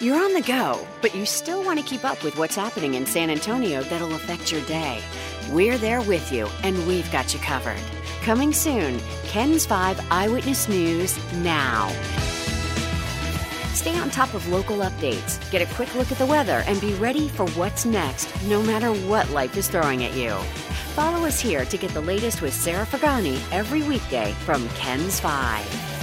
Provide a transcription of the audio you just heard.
You're on the go, but you still want to keep up with what's happening in San Antonio that'll affect your day. We're there with you, and we've got you covered. Coming soon, KENS 5 Eyewitness News now. Stay on top of local updates, get a quick look at the weather, and be ready for what's next, no matter what life is throwing at you. Follow us here to get the latest with Sarah Forgany every weekday from KENS 5.